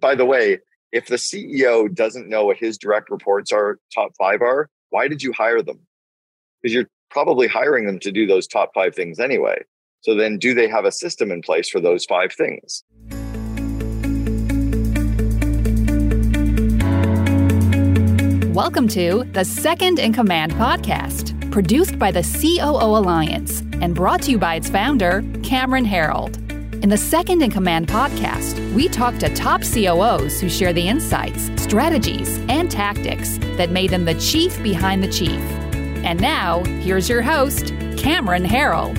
By the way, if the CEO doesn't know what his direct reports are, top five are, why did you hire them? Because you're probably hiring them to do those top five things anyway. So then, do they have a system in place for those five things? Welcome to the Second in Command podcast, produced by the COO Alliance and brought to you by its founder, Cameron Herold. In the Second in Command podcast, we talk to top COOs who share the insights, strategies, and tactics that made them the chief behind the chief. And now, here's your host, Cameron Herold.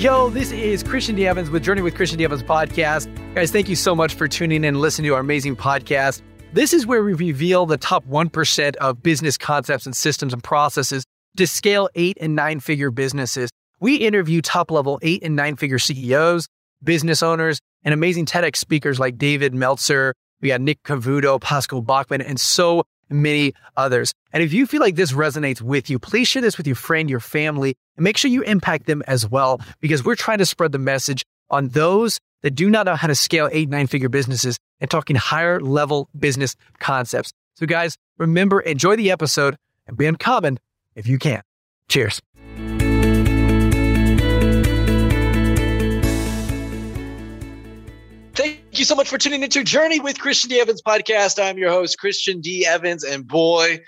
Yo, this is Christian D. Evans with Journey with Christian D. Evans podcast. Guys, thank you so much for tuning in and listening to our amazing podcast. This is where we reveal the top 1% of business concepts and systems and processes to scale eight and nine figure businesses. We interview top level eight and nine figure CEOs, business owners, and amazing TEDx speakers like David Meltzer. We got Nick Cavuto, Pascal Bachman, and so many others. And if you feel like this resonates with you, please share this with your friend, your family, and make sure you impact them as well, because we're trying to spread the message on those that do not know how to scale eight, nine figure businesses and talking higher level business concepts. So, guys, remember, enjoy the episode and be uncommon if you can. Cheers. Thank you so much for tuning into Journey with Christian D. Evans podcast. I'm your host, Christian D. Evans, and boy,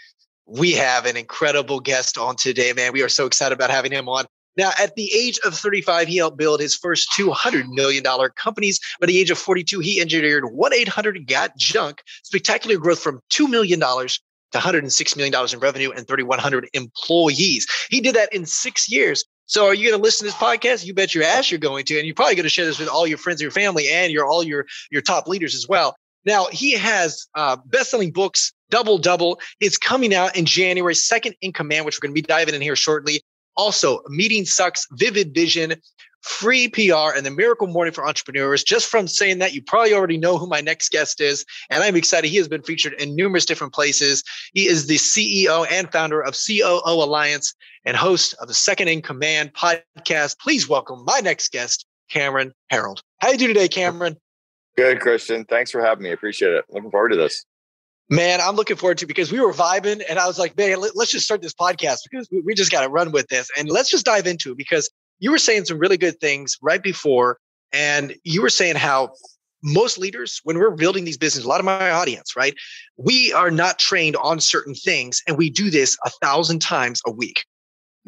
we have an incredible guest on today, man. We are so excited about having him on. Now, at the age of 35, he helped build his first $200 million companies. By the age of 42, he engineered 1 800 Got Junk, spectacular growth from $2 million to $106 million in revenue and 3,100 employees. He did that in six years. So are you going to listen to this podcast? You bet your ass you're going to, and you're probably going to share this with all your friends your family and your all your your top leaders as well. Now he has uh, best-selling books, Double Double. It's coming out in January. Second in Command, which we're going to be diving in here shortly. Also, Meeting Sucks, Vivid Vision, free PR and the Miracle Morning for Entrepreneurs. Just from saying that, you probably already know who my next guest is. And I'm excited. He has been featured in numerous different places. He is the CEO and founder of COO Alliance and host of the Second in Command podcast. Please welcome my next guest, Cameron Herold. How you do today, Cameron? Good, Christian. Thanks for having me. Appreciate it. Looking forward to this. Man, I'm looking forward to because we were vibing and I was like, man, let, us just start this podcast because we, we just got to run with this and let's just dive into it because you were saying some really good things right before, and you were saying how most leaders, when we're building these businesses, a lot of my audience, right? We are not trained on certain things, and we do this a thousand times a week.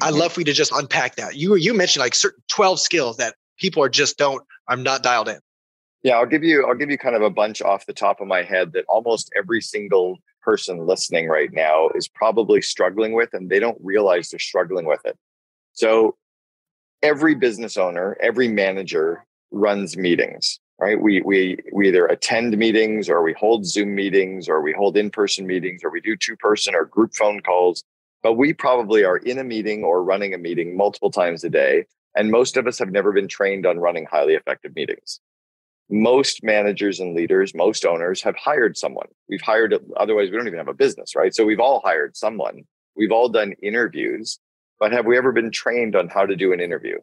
Mm-hmm. I love for you to just unpack that. You you mentioned like certain 12 skills that people are just don't, I'm not dialed in. Yeah, I'll give you I'll give you kind of a bunch off the top of my head that almost every single person listening right now is probably struggling with and they don't realize they're struggling with it. So every business owner, every manager runs meetings, right? We we we either attend meetings or we hold Zoom meetings or we hold in-person meetings or we do two-person or group phone calls. But we probably are in a meeting or running a meeting multiple times a day. And most of us have never been trained on running highly effective meetings. Most managers and leaders, most owners have hired someone. We've hired, otherwise, we don't even have a business, right? So we've all hired someone. We've all done interviews but have we ever been trained on how to do an interview?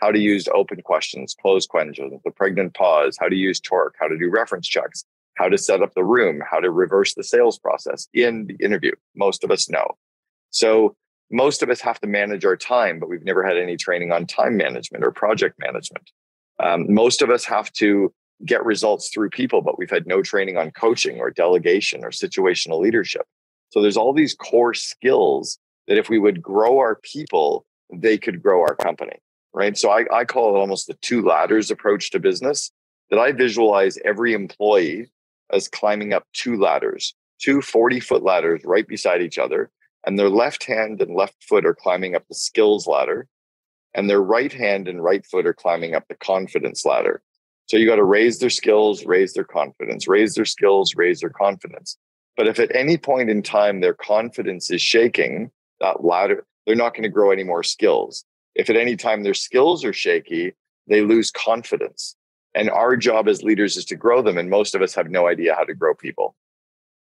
How to use open questions, closed questions, the pregnant pause, how to use torque, how to do reference checks, how to set up the room, how to reverse the sales process in the interview. Most of us know. So most of us have to manage our time, but we've never had any training on time management or project management. Um, most of us have to get results through people, but we've had no training on coaching or delegation or situational leadership. So there's all these core skills that if we would grow our people, they could grow our company. Right. So I, I call it almost the two ladders approach to business that I visualize every employee as climbing up two ladders, two 40 foot ladders right beside each other. And their left hand and left foot are climbing up the skills ladder. And their right hand and right foot are climbing up the confidence ladder. So you got to raise their skills, raise their confidence, raise their skills, raise their confidence. But if at any point in time their confidence is shaking, that ladder, they're not going to grow any more skills. If at any time their skills are shaky, they lose confidence. And our job as leaders is to grow them. And most of us have no idea how to grow people.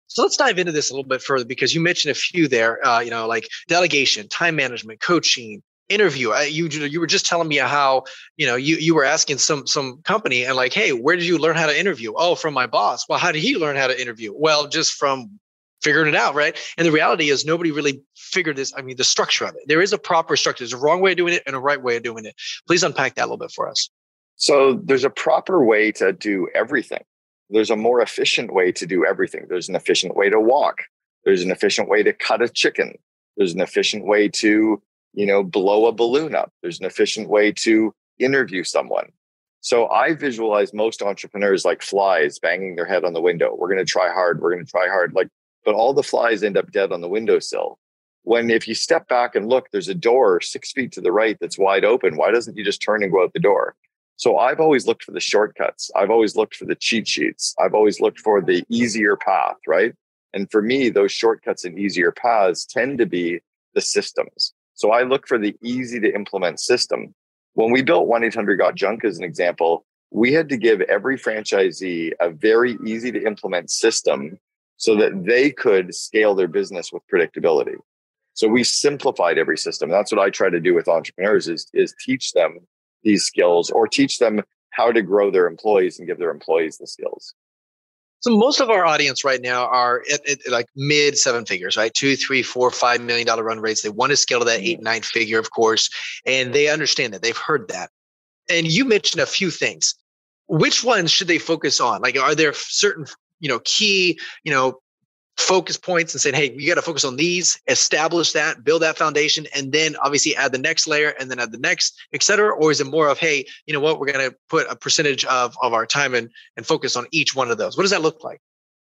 So let's dive into this a little bit further because you mentioned a few there, uh, you know, like delegation, time management, coaching, interview you you were just telling me how you know you you were asking some some company and like hey where did you learn how to interview oh from my boss well how did he learn how to interview well just from figuring it out right and the reality is nobody really figured this i mean the structure of it there is a proper structure there's a wrong way of doing it and a right way of doing it please unpack that a little bit for us so there's a proper way to do everything there's a more efficient way to do everything there's an efficient way to walk there's an efficient way to cut a chicken there's an efficient way to you know, blow a balloon up. There's an efficient way to interview someone. So I visualize most entrepreneurs like flies banging their head on the window. We're going to try hard. We're going to try hard. Like, but all the flies end up dead on the windowsill. When if you step back and look, there's a door six feet to the right that's wide open. Why doesn't you just turn and go out the door? So I've always looked for the shortcuts. I've always looked for the cheat sheets. I've always looked for the easier path, right? And for me, those shortcuts and easier paths tend to be the systems. So I look for the easy to implement system. When we built 1 800 Got Junk as an example, we had to give every franchisee a very easy to implement system so that they could scale their business with predictability. So we simplified every system. That's what I try to do with entrepreneurs is, is teach them these skills or teach them how to grow their employees and give their employees the skills. So most of our audience right now are at, at, like mid seven figures, right? Two, three, four, five million dollar run rates. They want to scale to that eight, mm-hmm. nine figure, of course, and they understand that. They've heard that. And you mentioned a few things. Which ones should they focus on? Like, are there certain, you know, key, you know, focus points and saying, hey, you got to focus on these, establish that, build that foundation, and then obviously add the next layer and then add the next, et cetera? Or is it more of, hey, you know what, we're going to put a percentage of, of our time and, and focus on each one of those? What does that look like?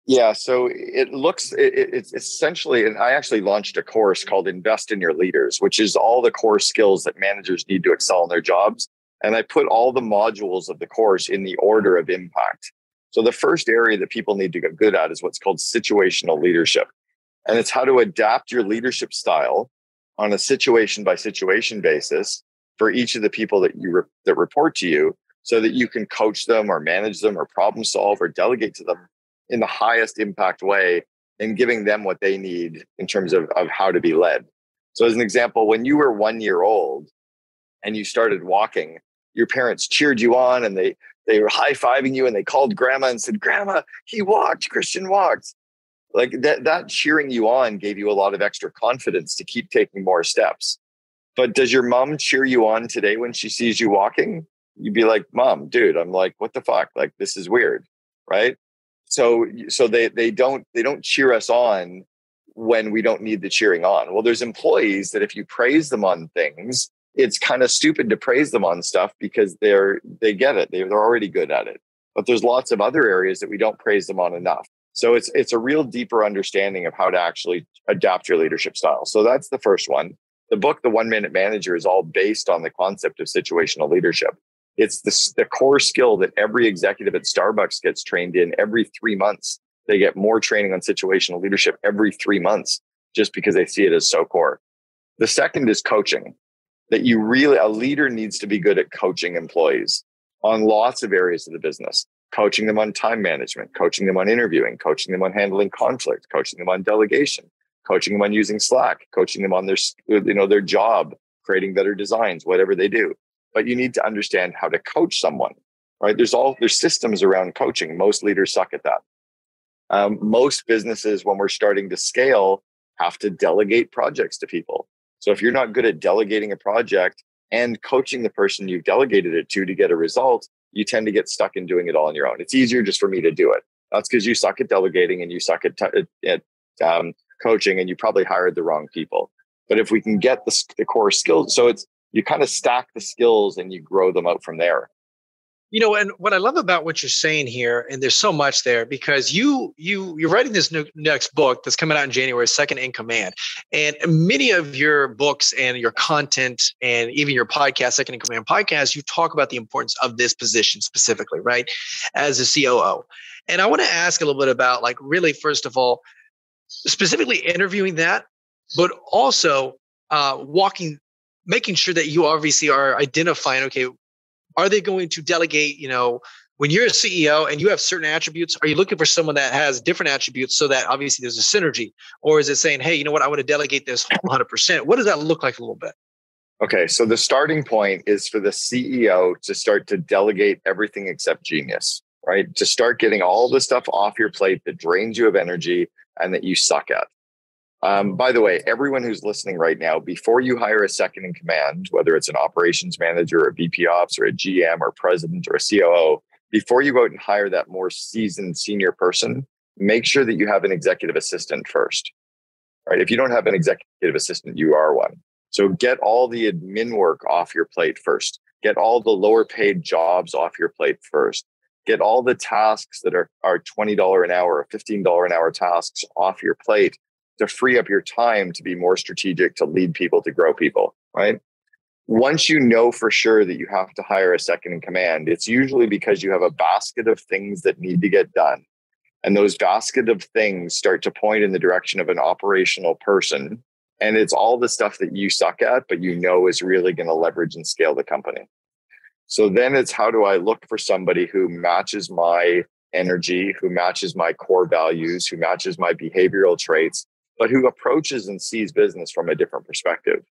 Yeah, so it looks, it, it's essentially, and I actually launched a course called Invest in Your Leaders, which is all the core skills that managers need to excel in their jobs. And I put all the modules of the course in the order of impact. So the first area that people need to get good at is what's called situational leadership. And it's how to adapt your leadership style on a situation by situation basis for each of the people that you re- that report to you so that you can coach them or manage them or problem solve or delegate to them in the highest impact way and giving them what they need in terms of, of how to be led. So as an example, when you were one year old and you started walking, your parents cheered you on and they they were high fiving you and they called grandma and said, Grandma, he walked, Christian walked. Like that, that cheering you on gave you a lot of extra confidence to keep taking more steps. But does your mom cheer you on today when she sees you walking? You'd be like, Mom, dude, I'm like, what the fuck? Like, this is weird. Right. So, so they, they don't, they don't cheer us on when we don't need the cheering on. Well, there's employees that if you praise them on things, it's kind of stupid to praise them on stuff because they're they get it. They're, they're already good at it. But there's lots of other areas that we don't praise them on enough. So it's it's a real deeper understanding of how to actually adapt your leadership style. So that's the first one. The book the one minute manager is all based on the concept of situational leadership. It's the, the core skill that every executive at starbucks gets trained in every three months. They get more training on situational leadership every three months just because they see it as so core. The second is coaching that you really, a leader needs to be good at coaching employees on lots of areas of the business, coaching them on time management, coaching them on interviewing, coaching them on handling conflict, coaching them on delegation, coaching them on using Slack, coaching them on their, you know, their job, creating better designs, whatever they do. But you need to understand how to coach someone, right? There's all, there's systems around coaching. Most leaders suck at that. Um, most businesses, when we're starting to scale, have to delegate projects to people so if you're not good at delegating a project and coaching the person you've delegated it to to get a result, you tend to get stuck in doing it all on your own. It's easier just for me to do it. That's because you suck at delegating and you suck at, t- at um, coaching and you probably hired the wrong people. But if we can get the, the core skills, so it's you kind of stack the skills and you grow them out from there you know and what i love about what you're saying here and there's so much there because you you you're writing this new, next book that's coming out in january second in command. And many of your books and your content and even your podcast second in command podcast you talk about the importance of this position specifically right as a coo and i want to ask a little bit about like really first of all specifically interviewing that but also uh, walking making sure that you obviously are identifying okay are they going to delegate you know when you're a ceo and you have certain attributes are you looking for someone that has different attributes so that obviously there's a synergy or is it saying hey you know what i want to delegate this 100% what does that look like a little bit Okay, so the starting point is for the CEO to start to delegate everything except genius, right? To start getting all the stuff off your plate that drains you of energy and that you suck at. Um, by the way, everyone who's listening right now, before you hire a second in command, whether it's an operations manager or a VP ops or a GM or president or a COO, before you go out and hire that more seasoned senior person, make sure that you have an executive assistant first. Right? If you don't have an executive assistant, you are one. So get all the admin work off your plate first. Get all the lower paid jobs off your plate first. Get all the tasks that are, are $20 an hour or $15 an hour tasks off your plate to free up your time to be more strategic, to lead people, to grow people, right? Once you know for sure that you have to hire a second in command, it's usually because you have a basket of things that need to get done. And those basket of things start to point in the direction of an operational person and it's all the stuff that you suck at, but you know is really going to leverage and scale the company. So then it's how do I look for somebody who matches my energy, who matches my core values, who matches my behavioral traits, but who approaches and sees business from a different perspective.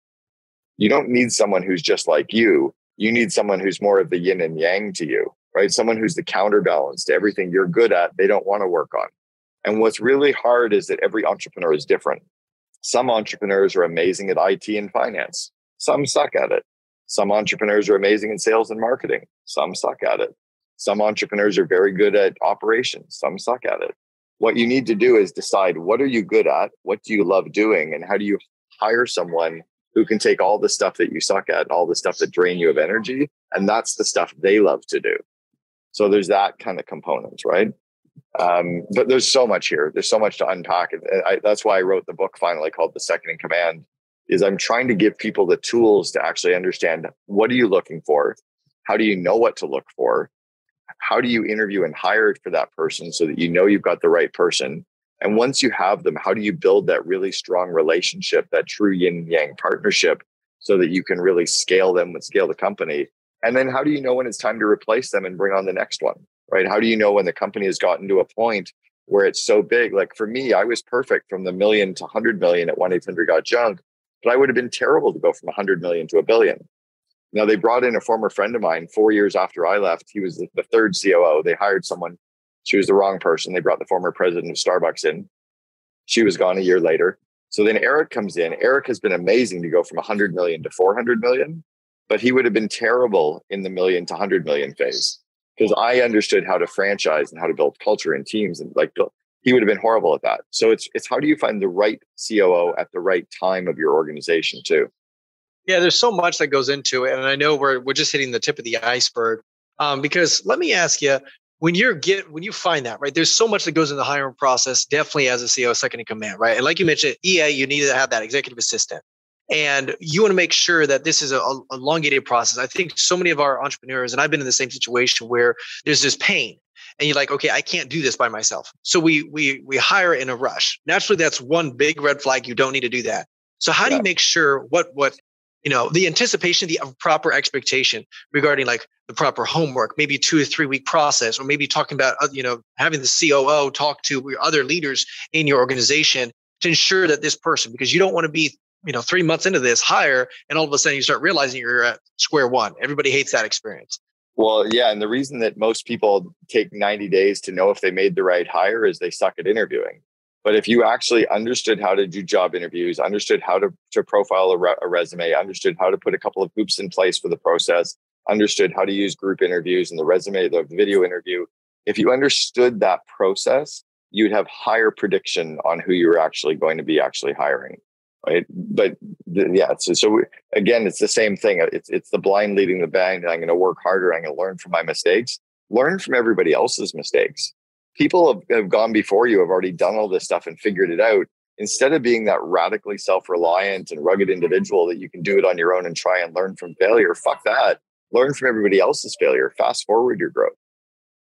You don't need someone who's just like you. You need someone who's more of the yin and yang to you, right? Someone who's the counterbalance to everything you're good at, they don't want to work on. And what's really hard is that every entrepreneur is different. Some entrepreneurs are amazing at IT and finance. Some suck at it. Some entrepreneurs are amazing in sales and marketing. Some suck at it. Some entrepreneurs are very good at operations. Some suck at it. What you need to do is decide what are you good at? What do you love doing? And how do you hire someone who can take all the stuff that you suck at, all the stuff that drain you of energy, and that's the stuff they love to do. So there's that kind of component, right? Um, but there's so much here. There's so much to unpack. And I, that's why I wrote the book finally called The Second in Command. Is I'm trying to give people the tools to actually understand what are you looking for? How do you know what to look for? How do you interview and hire for that person so that you know you've got the right person? And once you have them, how do you build that really strong relationship, that true yin yang partnership, so that you can really scale them and scale the company? And then how do you know when it's time to replace them and bring on the next one? right? How do you know when the company has gotten to a point where it's so big? Like for me, I was perfect from the million to 100 million at 1 800 Got Junk, but I would have been terrible to go from 100 million to a billion. Now, they brought in a former friend of mine four years after I left. He was the third COO. They hired someone. She was the wrong person. They brought the former president of Starbucks in. She was gone a year later. So then Eric comes in. Eric has been amazing to go from 100 million to 400 million, but he would have been terrible in the million to 100 million phase because I understood how to franchise and how to build culture and teams and like he would have been horrible at that. So it's it's how do you find the right COO at the right time of your organization too? Yeah, there's so much that goes into it, and I know we're we're just hitting the tip of the iceberg. Um, because let me ask you, when you're get when you find that right, there's so much that goes in the hiring process. Definitely as a CEO, second in command, right? And like you mentioned, EA, you need to have that executive assistant and you want to make sure that this is a, a elongated process. I think so many of our entrepreneurs, and I've been in the same situation where there's this pain and you're like okay i can't do this by myself so we we we hire in a rush naturally that's one big red flag you don't need to do that so how yeah. do you make sure what what you know the anticipation the proper expectation regarding like the proper homework maybe two or three week process or maybe talking about uh, you know having the coo talk to other leaders in your organization to ensure that this person because you don't want to be you know three months into this hire and all of a sudden you start realizing you're at square one. Everybody hates that experience. Well yeah and the reason that most people take 90 days to know if they made the right hire is they suck at interviewing but if you actually understood how to do job interviews understood how to, to profile a, re- a resume understood how to put a couple of hoops in place for the process understood how to use group interviews and the resume the video interview if you understood that process you'd have higher prediction on who you're actually going to be actually hiring right? But yeah, so, so again, it's the same thing. It's it's the blind leading the blind. I'm going to work harder. I'm going to learn from my mistakes. Learn from everybody else's mistakes. People have, have gone before you, have already done all this stuff and figured it out. Instead of being that radically self-reliant and rugged individual that you can do it on your own and try and learn from failure, fuck that. Learn from everybody else's failure. Fast forward your growth.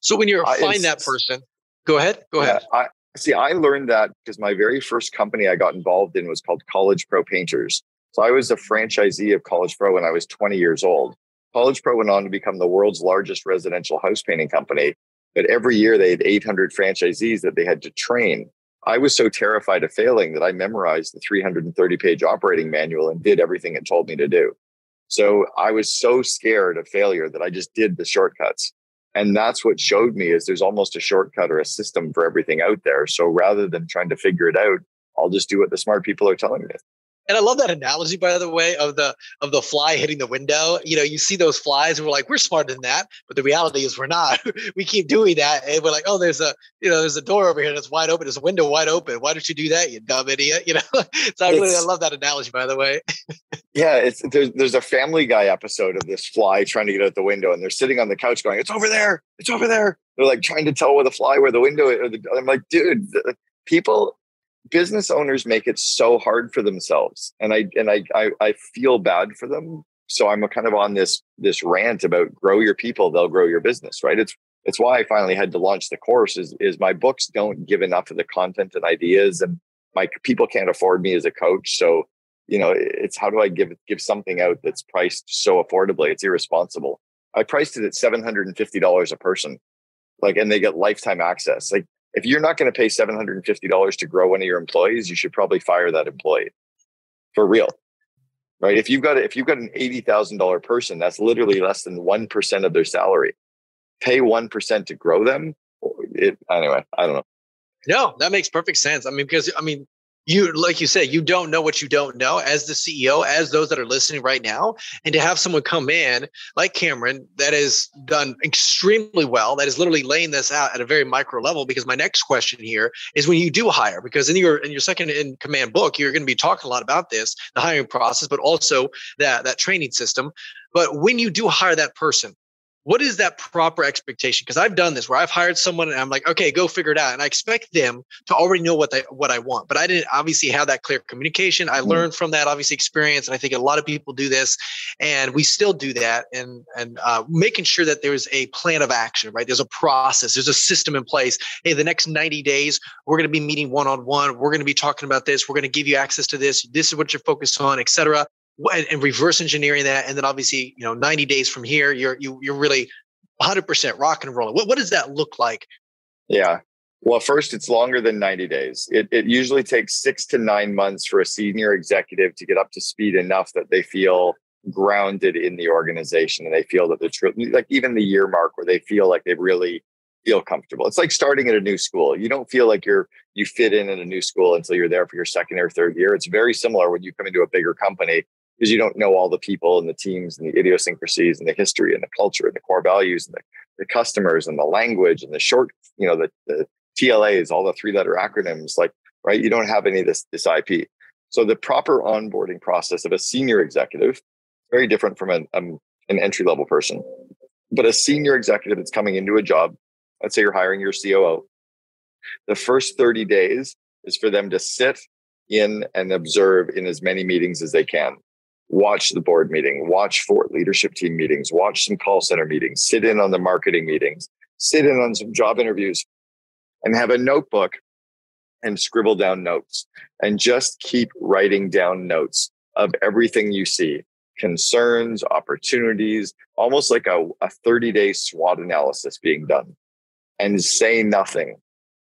So when you're find that person, go ahead. Go ahead. I, See, I learned that because my very first company I got involved in was called College Pro Painters. So I was a franchisee of College Pro when I was 20 years old. College Pro went on to become the world's largest residential house painting company. But every year they had 800 franchisees that they had to train. I was so terrified of failing that I memorized the 330 page operating manual and did everything it told me to do. So I was so scared of failure that I just did the shortcuts. And that's what showed me is there's almost a shortcut or a system for everything out there. So rather than trying to figure it out, I'll just do what the smart people are telling me. And I love that analogy, by the way, of the of the fly hitting the window. You know, you see those flies, and we're like, we're smarter than that, but the reality is we're not. we keep doing that, and we're like, oh, there's a you know, there's a door over here that's wide open. There's a window wide open. Why don't you do that, you dumb idiot? You know. so I really I love that analogy, by the way. yeah, it's there's there's a Family Guy episode of this fly trying to get out the window, and they're sitting on the couch going, "It's over there! It's over there!" They're like trying to tell where the fly where the window. Is. I'm like, dude, people business owners make it so hard for themselves and i and I, I i feel bad for them. So i'm kind of on this this rant about grow your people they'll grow your business right? It's it's why i finally had to launch the course is is my books don't give enough of the content and ideas and my people can't afford me as a coach. So you know it's how do i give give something out that's priced so affordably? It's irresponsible. I priced it at $750 a person like and they get lifetime access. Like if you're not going to pay $750 to grow one of your employees, you should probably fire that employee for real. Right. If you've got if you've got an $80,000 person, that's literally less than 1% of their salary. Pay 1% to grow them. It, anyway, I don't know. No, that makes perfect sense. I mean, because I mean, you like you said you don't know what you don't know as the ceo as those that are listening right now. And to have someone come in like cameron that has done extremely well that is literally laying this out at a very micro level because my next question here is when you do hire because in your in your second in command book you're going to be talking a lot about this the hiring process but also that that training system. But when you do hire that person what is that proper expectation? Because i've done this where i've hired someone and i'm like okay go figure it out. And i expect them to already know what they what i want. But i didn't obviously have that clear communication. I mm-hmm. learned from that obviously experience and i think a lot of people do this and we still do that and and uh, making sure that there's a plan of action right? There's a process. There's a system in place. Hey the next 90 days we're going to be meeting one-on-one. We're going to be talking about this. We're going to give you access to this. This is what you're focused on etc and, and reverse engineering that, and then obviously, you know, 90 days from here, you're you, you're really 100% rock and roll. What what does that look like? Yeah. Well, first, it's longer than 90 days. It, it usually takes six to nine months for a senior executive to get up to speed enough that they feel grounded in the organization and they feel that they're true, like even the year mark where they feel like they really feel comfortable. It's like starting at a new school. You don't feel like you're you fit in in a new school until you're there for your second or third year. It's very similar when you come into a bigger company because you don't know all the people and the teams and the idiosyncrasies and the history and the culture and the core values and the, the customers and the language and the short, you know, the, the TLAs, all the three letter acronyms, like, right? You don't have any of this, this IP. So the proper onboarding process of a senior executive, very different from an, um, an entry level person, but a senior executive that's coming into a job, let's say you're hiring your COO, the first 30 days is for them to sit in and observe in as many meetings as they can watch the board meeting, watch four leadership team meetings, watch some call center meetings, sit in on the marketing meetings, sit in on some job interviews, and have a notebook and scribble down notes. And just keep writing down notes of everything you see. Concerns, opportunities, almost like a, a 30 day SWOT analysis being done. And say nothing.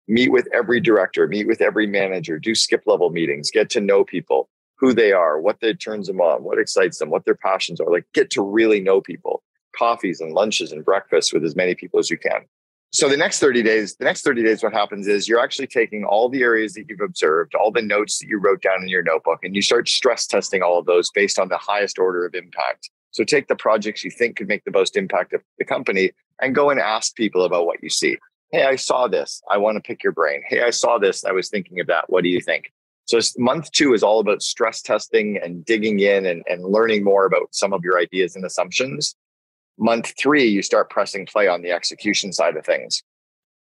Meet with every director, meet with every manager, do skip level meetings, get to know people, who they are, what that turns them on, what excites them, what their passions are. Like get to really know people. Coffees and lunches and breakfasts with as many people as you can. So the next 30 days, the next 30 days, what happens is you're actually taking all the areas that you've observed, all the notes that you wrote down in your notebook, and you start stress testing all of those based on the highest order of impact. So take the projects you think could make the most impact of the company and go and ask people about what you see. Hey, I saw this. I want to pick your brain. Hey, I saw this. I was thinking of that. What do you think? So month two is all about stress testing and digging in and, and learning more about some of your ideas and assumptions. Month three, you start pressing play on the execution side of things.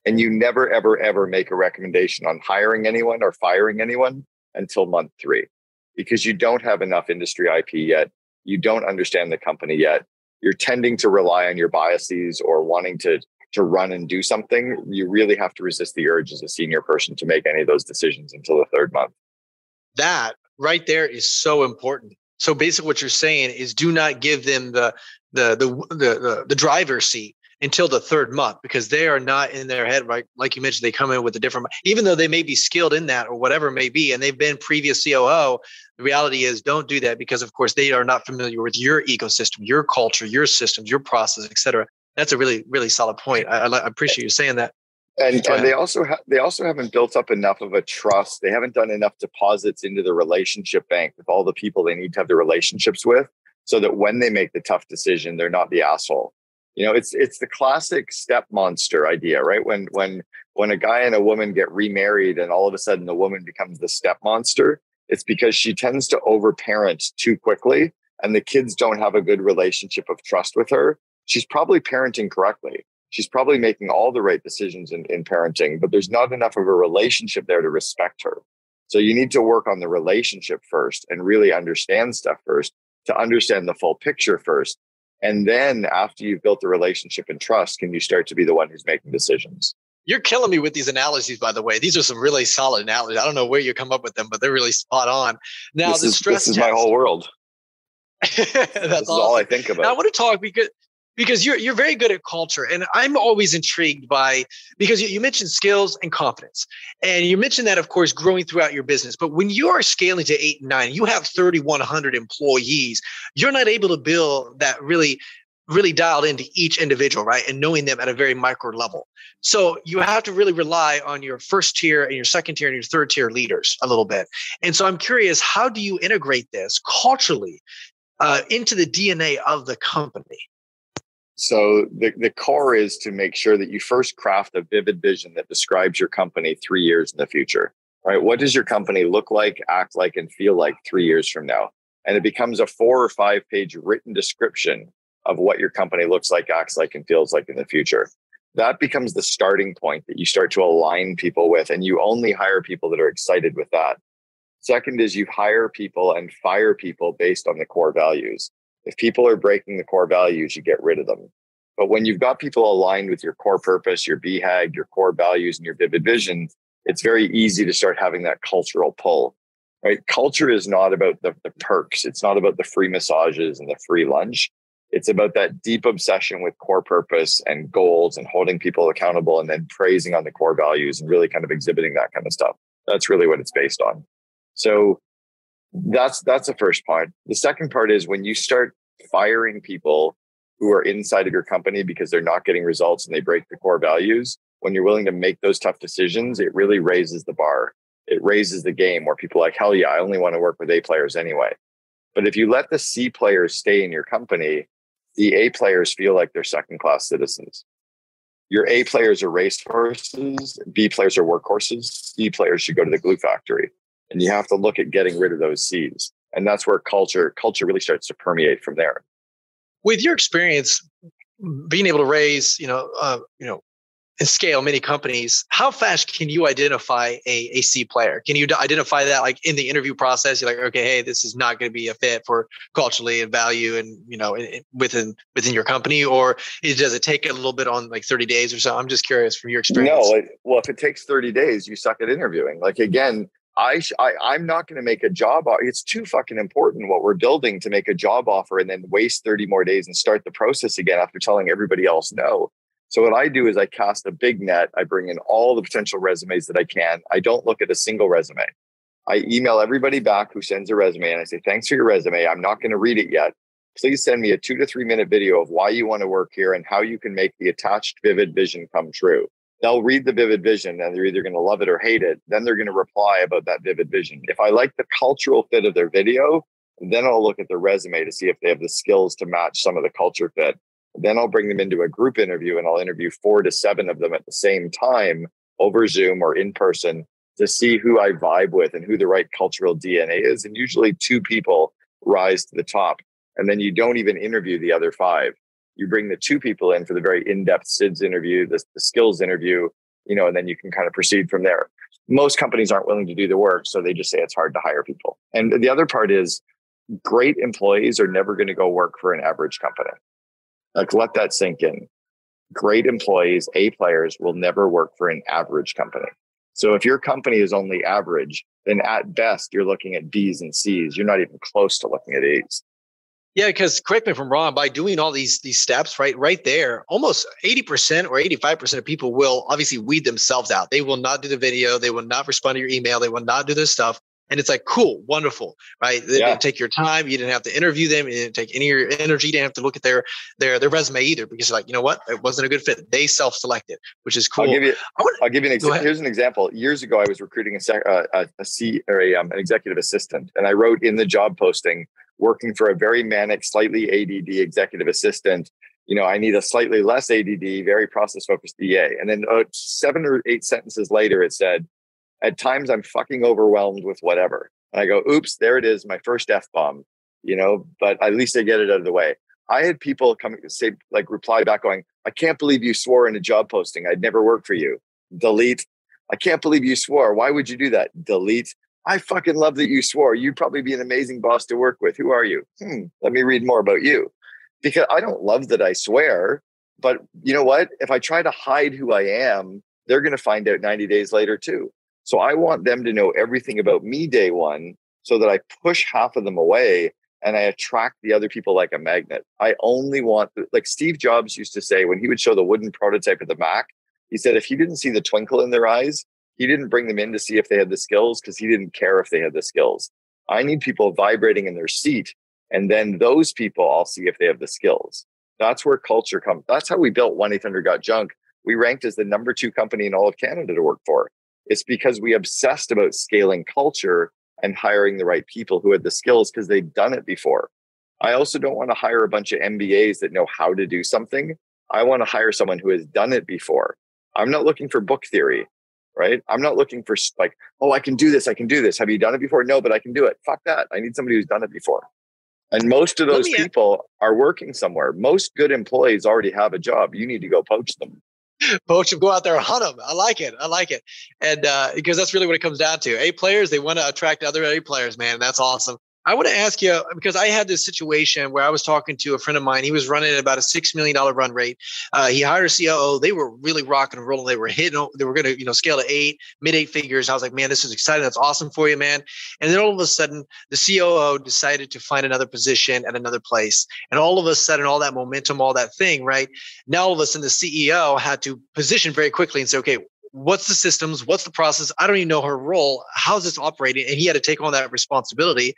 And you never, ever, ever make a recommendation on hiring anyone or firing anyone until month three because you don't have enough industry IP yet. You don't understand the company yet. You're tending to rely on your biases or wanting to to run and do something, you really have to resist the urge as a senior person to make any of those decisions until the third month that right there is so important. So basically, what you're saying is, do not give them the the the the, the, the driver's seat until the third month because they are not in their head right? Like you mentioned they come in with a different even though they may be skilled in that or whatever it may be and they've been previous coo the reality is don't do that because of course they are not familiar with your ecosystem your culture your systems your process etc that's a really really solid point. I, I appreciate you saying that and, and they also ha- they also haven't built up enough of a trust. They haven't done enough deposits into the relationship bank with all the people they need to have the relationships with so that when they make the tough decision they're not the asshole. You know it's it's the classic step monster idea right? When when when a guy and a woman get remarried and all of a sudden the woman becomes the step monster it's because she tends to overparent too quickly and the kids don't have a good relationship of trust with her. She's probably parenting correctly she's probably making all the right decisions in, in parenting but there's not enough of a relationship there to respect her so you need to work on the relationship first and really understand stuff first to understand the full picture first and then after you've built the relationship and trust, can you start to be the one who's making decisions? You're killing me with these analogies, by the way. These are some really solid analogies. I don't know where you come up with them, but they're really spot on. Now, this the is, stress this is my whole world. That's awesome. all I think about. Now, I want to talk because because you're you're very good at culture and i'm always intrigued by because you, you, mentioned skills and confidence and you mentioned that of course growing throughout your business but when you are scaling to eight and nine you have 3100 employees you're not able to build that really really dialed into each individual right and knowing them at a very micro level. So you have to really rely on your first tier and your second tier and your third tier leaders a little bit and so i'm curious how do you integrate this culturally uh, into the dna of the company so the, the core is to make sure that you first craft a vivid vision that describes your company three years in the future. Right? What does your company look like, act like, and feel like three years from now? And it becomes a four or five page written description of what your company looks like, acts like, and feels like in the future. That becomes the starting point that you start to align people with, and you only hire people that are excited with that. Second is you hire people and fire people based on the core values. If people are breaking the core values, you get rid of them. But when you've got people aligned with your core purpose, your BHAG, your core values, and your vivid vision, it's very easy to start having that cultural pull. Right? Culture is not about the, the perks. It's not about the free massages and the free lunch. It's about that deep obsession with core purpose and goals and holding people accountable and then praising on the core values and really kind of exhibiting that kind of stuff. That's really what it's based on. So that's that's the first part. The second part is when you start firing people who are inside of your company because they're not getting results and they break the core values, when you're willing to make those tough decisions, it really raises the bar. It raises the game where people are like, hell yeah, I only want to work with A players anyway. But if you let the C players stay in your company, the A players feel like they're second class citizens. Your A players are racehorses, B players are workhorses, C players should go to the glue factory. And you have to look at getting rid of those seeds. And that's where culture culture really starts to permeate from there. With your experience being able to raise, you know, uh, you know, and scale many companies, how fast can you identify a, a C player? Can you identify that like in the interview process? You're like, okay, hey, this is not going to be a fit for culturally and value and you know within within your company, or is, does it take a little bit on like 30 days or so? I'm just curious from your experience. No, well, if it takes 30 days, you suck at interviewing. Like again, I, I I'm not going to make a job. It's too fucking important what we're building to make a job offer and then waste 30 more days and start the process again after telling everybody else no. So what I do is I cast a big net. I bring in all the potential resumes that I can. I don't look at a single resume. I email everybody back who sends a resume and I say, thanks for your resume. I'm not going to read it yet. Please send me a two to three minute video of why you want to work here and how you can make the attached vivid vision come true they'll read the vivid vision and they're either going to love it or hate it. Then they're going to reply about that vivid vision. If I like the cultural fit of their video, then I'll look at their resume to see if they have the skills to match some of the culture fit. Then I'll bring them into a group interview and I'll interview four to seven of them at the same time over Zoom or in person to see who I vibe with and who the right cultural DNA is. And usually two people rise to the top. And then you don't even interview the other five you bring the two people in for the very in-depth SIDS interview, the, the skills interview, you know, and then you can kind of proceed from there. Most companies aren't willing to do the work, so they just say it's hard to hire people. And the other part is great employees are never going to go work for an average company. Like let that sink in. Great employees, A players will never work for an average company. So if your company is only average, then at best you're looking at B's and C's. You're not even close to looking at A's. Yeah, because correct me if I'm wrong. By doing all these these steps, right, right there, almost eighty percent or eighty five percent of people will obviously weed themselves out. They will not do the video. They will not respond to your email. They will not do this stuff. And it's like, cool, wonderful, right? They yeah. didn't take your time. You didn't have to interview them. You didn't take any of your energy. You didn't have to look at their their their resume either because like, you know what? It wasn't a good fit. They self-selected, which is cool. I'll give you, wanna, I'll give you an example. Here's an example. Years ago, I was recruiting a, sec, uh, a, a C or a, um, an executive assistant, and I wrote in the job posting, working for a very manic, slightly ADD executive assistant. You know, I need a slightly less ADD, very process focused DA. And then uh, seven or eight sentences later, it said, at times I'm fucking overwhelmed with whatever. And I go, oops, there it is, my first F bomb, you know, but at least I get it out of the way. I had people coming say, like, reply back going, I can't believe you swore in a job posting. I'd never work for you. Delete. I can't believe you swore. Why would you do that? Delete. I fucking love that you swore. You'd probably be an amazing boss to work with. Who are you? Hmm, let me read more about you. Because I don't love that I swear, but you know what? If I try to hide who I am, they're going to find out 90 days later too. So I want them to know everything about me day one so that I push half of them away and I attract the other people like a magnet. I only want, like Steve Jobs used to say when he would show the wooden prototype of the Mac, he said if he didn't see the twinkle in their eyes, he didn't bring them in to see if they had the skills because he didn't care if they had the skills. I need people vibrating in their seat. And then those people, I'll see if they have the skills. That's where culture comes. That's how we built 1 800 Got Junk. We ranked as the number two company in all of Canada to work for. It's because we obsessed about scaling culture and hiring the right people who had the skills because they'd done it before. I also don't want to hire a bunch of MBAs that know how to do something. I want to hire someone who has done it before. I'm not looking for book theory, right? I'm not looking for like, oh, I can do this. I can do this. Have you done it before? No, but I can do it. Fuck that. I need somebody who's done it before. And most of those people are working somewhere. Most good employees already have a job. You need to go poach them poach them, go out there and hunt them. I like it. I like it. And uh, because that's really what it comes down to. A players, they want to attract other A players, man. That's awesome. I want to ask you because I had this situation where I was talking to a friend of mine. He was running at about a six million dollar run rate. Uh, he hired a COO. They were really rocking and rolling. They were hitting. They were going to you know scale to eight, mid eight figures. I was like, man, this is exciting. That's awesome for you, man. And then all of a sudden, the COO decided to find another position at another place. And all of a sudden, all that momentum, all that thing, right? Now all of a sudden, the CEO had to position very quickly and say, okay, what's the systems what's the process i don't even know her role how's this operating and he had to take on that responsibility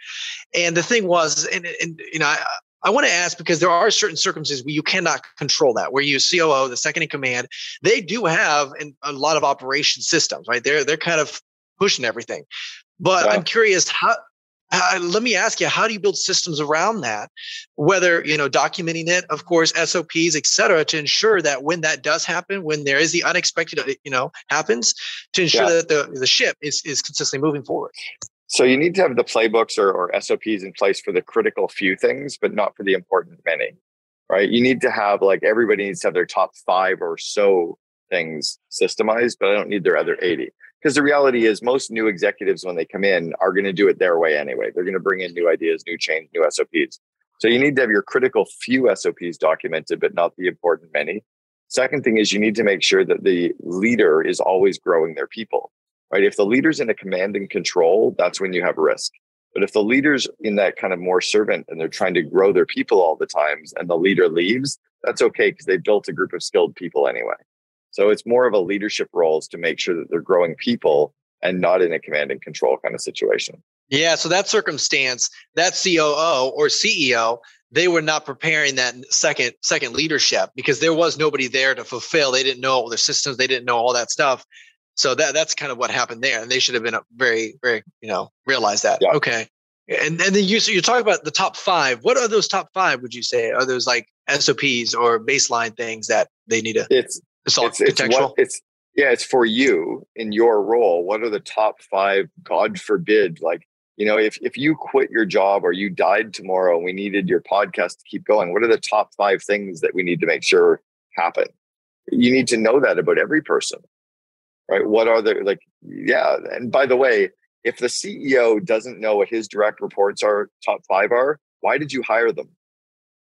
and the thing was and, and you know I, I want to ask because there are certain circumstances where you cannot control that. Where you COO, the second in command, they do have a lot of operation systems, right? They're they're kind of pushing everything. But yeah. I'm curious how uh, let me ask you how do you build systems around that? Whether you know documenting it of course sops et cetera to ensure that when that does happen when there is the unexpected uh, you know happens to ensure yeah. that the, the ship is, is consistently moving forward. So you need to have the playbooks or, or sops in place for the critical few things but not for the important many right? You need to have like everybody needs to have their top five or so things systemized but i don't need their other 80 because the reality is most new executives when they come in are going to do it their way anyway. They're going to bring in new ideas new change new sops so you need to have your critical few sops documented but not the important many. Second thing is you need to make sure that the leader is always growing their people right? If the leader's in a command and control that's when you have risk. But if the leader's in that kind of more servant and they're trying to grow their people all the times and the leader leaves that's okay because they built a group of skilled people anyway so it's more of a leadership roles to make sure that they're growing people and not in a command and control kind of situation. Yeah. So that circumstance, that COO or CEO, they were not preparing that second second leadership because there was nobody there to fulfill. They didn't know all their systems. They didn't know all that stuff. So that that's kind of what happened there, and they should have been very very you know realize that. Yeah. Okay. And and then you so you talk about the top five. What are those top five? Would you say are those like SOPs or baseline things that they need to? It's it's all it's, it's, what, it's yeah, it's for you in your role. What are the top five? God forbid, like you know, if if you quit your job or you died tomorrow, and we needed your podcast to keep going. What are the top five things that we need to make sure happen? You need to know that about every person, right? What are the like? Yeah, and by the way, if the CEO doesn't know what his direct reports are, top five are, why did you hire them?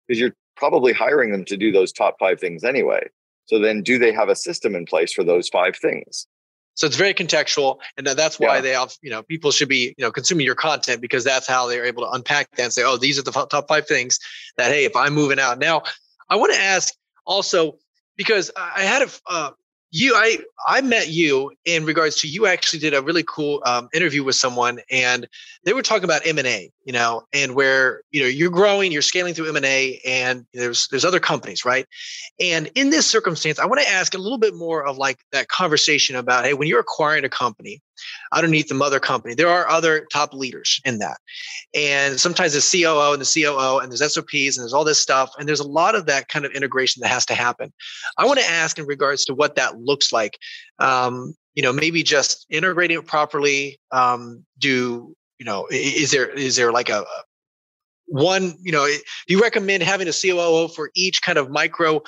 Because you're probably hiring them to do those top five things anyway. So then do they have a system in place for those five things? So it's very contextual, and that's why yeah. they have you know people should be you know consuming your content because that's how they're able to unpack that and say, oh, these are the top five things that hey, if I'm moving out now, I want to ask also because I had a uh, you i i met you in regards to you actually did a really cool um, interview with someone and they were talking about m&a you know and where you know you're growing you're scaling through m&a and there's there's other companies right? And in this circumstance i want to ask a little bit more of like that conversation about hey when you're acquiring a company underneath the mother company. There are other top leaders in that. And sometimes the coo and the coo and there's sops and there's all this stuff and there's a lot of that kind of integration that has to happen. I want to ask in regards to what that looks like. Um, you know maybe just integrating it properly um, do you know is there is there like a one you know do you recommend having a coo for each kind of micro